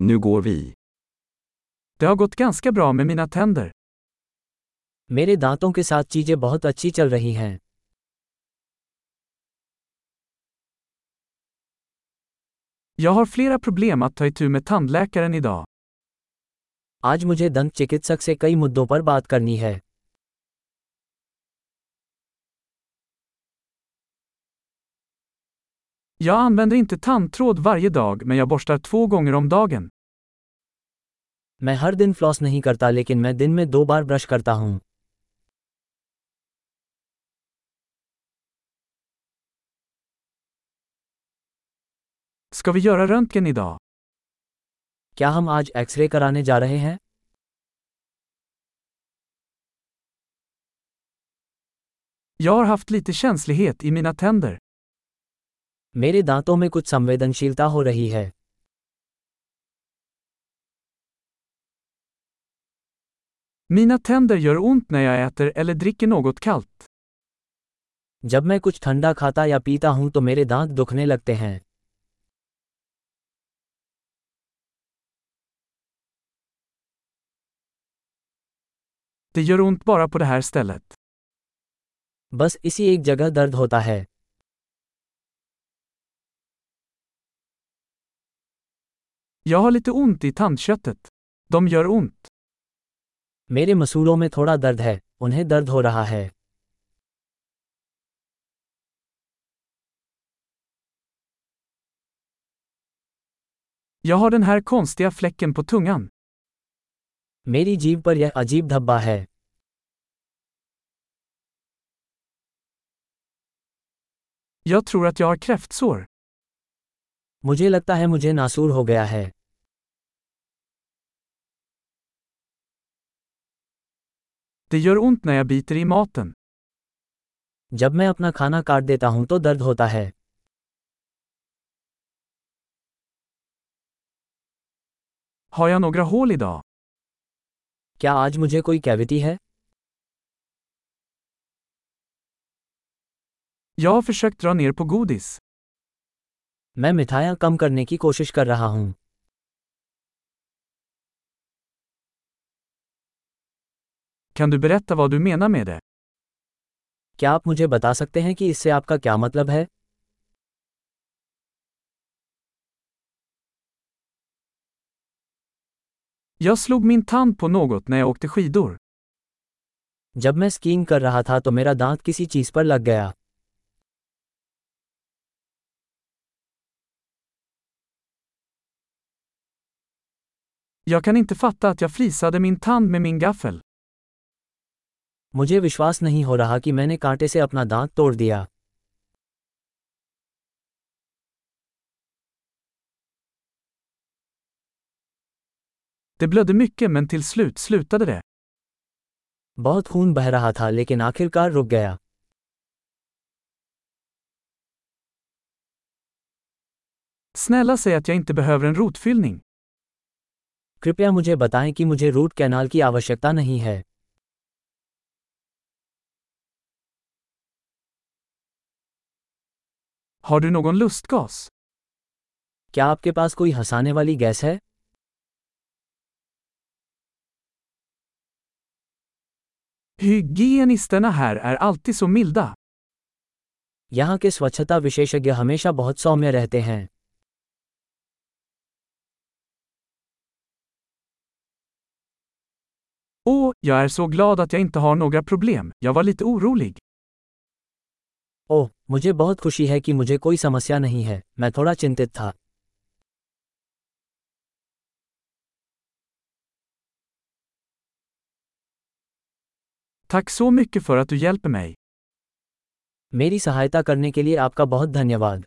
Nu går vi. Det har gått ganska bra med mina tänder. मेरे दांतों के साथ चीजें बहुत अच्छी चल रही हैं Jag har flera problem att ta itu med tandläkaren idag. आज मुझे दंत चिकित्सक से कई मुद्दों पर बात करनी है Jag använder inte tandtråd varje dag men jag borstar två gånger om dagen. मैं हर दिन फ्लॉस नहीं करता लेकिन मैं दिन में दो बार ब्रश करता हूँ Ska vi göra röntgen idag? क्या हम आज एक्सरे कराने जा रहे हैं Jag har haft lite känslighet i mina tänder. मेरे दांतों में कुछ संवेदनशीलता हो रही है Mina tänder gör ont när jag äter eller dricker något kallt. जब मैं कुछ ठंडा खाता या पीता हूँ तो मेरे दांत दुखने लगते हैं Det gör ont bara på det här stället. बस इसी एक जगह दर्द होता है Jag har lite ont i tandköttet. De gör ont. मेरे मसूड़ों में थोड़ा दर्द है उन्हें दर्द हो रहा है Jag har den här konstiga fläcken på tungan. मेरी जीभ पर यह अजीब धब्बा है Jag tror att jag har kräftsår. मुझे लगता है मुझे नासूर हो गया है Det gör ont när jag biter i maten. जब मैं अपना खाना काट देता हूँ तो दर्द होता है Har jag några hål idag? क्या आज मुझे कोई कैविटी है Jag har försökt dra ner på godis. मैं मिठाइयाँ कम करने की कोशिश कर रहा हूँ Kan du berätta vad du menar med det? क्या आप मुझे बता सकते हैं कि इससे आपका क्या मतलब है Jag slog min tand på något när jag åkte skidor. जब मैं स्कीइंग कर रहा था तो मेरा दांत किसी चीज़ पर लग गया Jag kan inte fatta att jag flisade min tand med min gaffel. मुझे विश्वास नहीं हो रहा कि मैंने कांटे से अपना दांत तोड़ दिया Det blödde mycket men till slut slutade det. बहुत खून बह रहा था लेकिन आखिरकार रुक गया Snälla säg att jag inte behöver en rotfyllning. कृपया मुझे बताएँ कि मुझे रूट कैनाल की आवश्यकता नहीं है Har du någon lustgas? क्या आपके पास कोई हंसाने वाली गैस है Hygienisterna här är alltid så milda. यहाँ के स्वच्छता विशेषज्ञ हमेशा बहुत सौम्य रहते हैं Åh, jag är så glad att jag inte har några problem. Jag var lite orolig. ओह मुझे बहुत खुशी है कि मुझे कोई समस्या नहीं है मैं थोड़ा चिंतित था Tack så mycket för att du hjälper mig. मेरी सहायता करने के लिए आपका बहुत धन्यवाद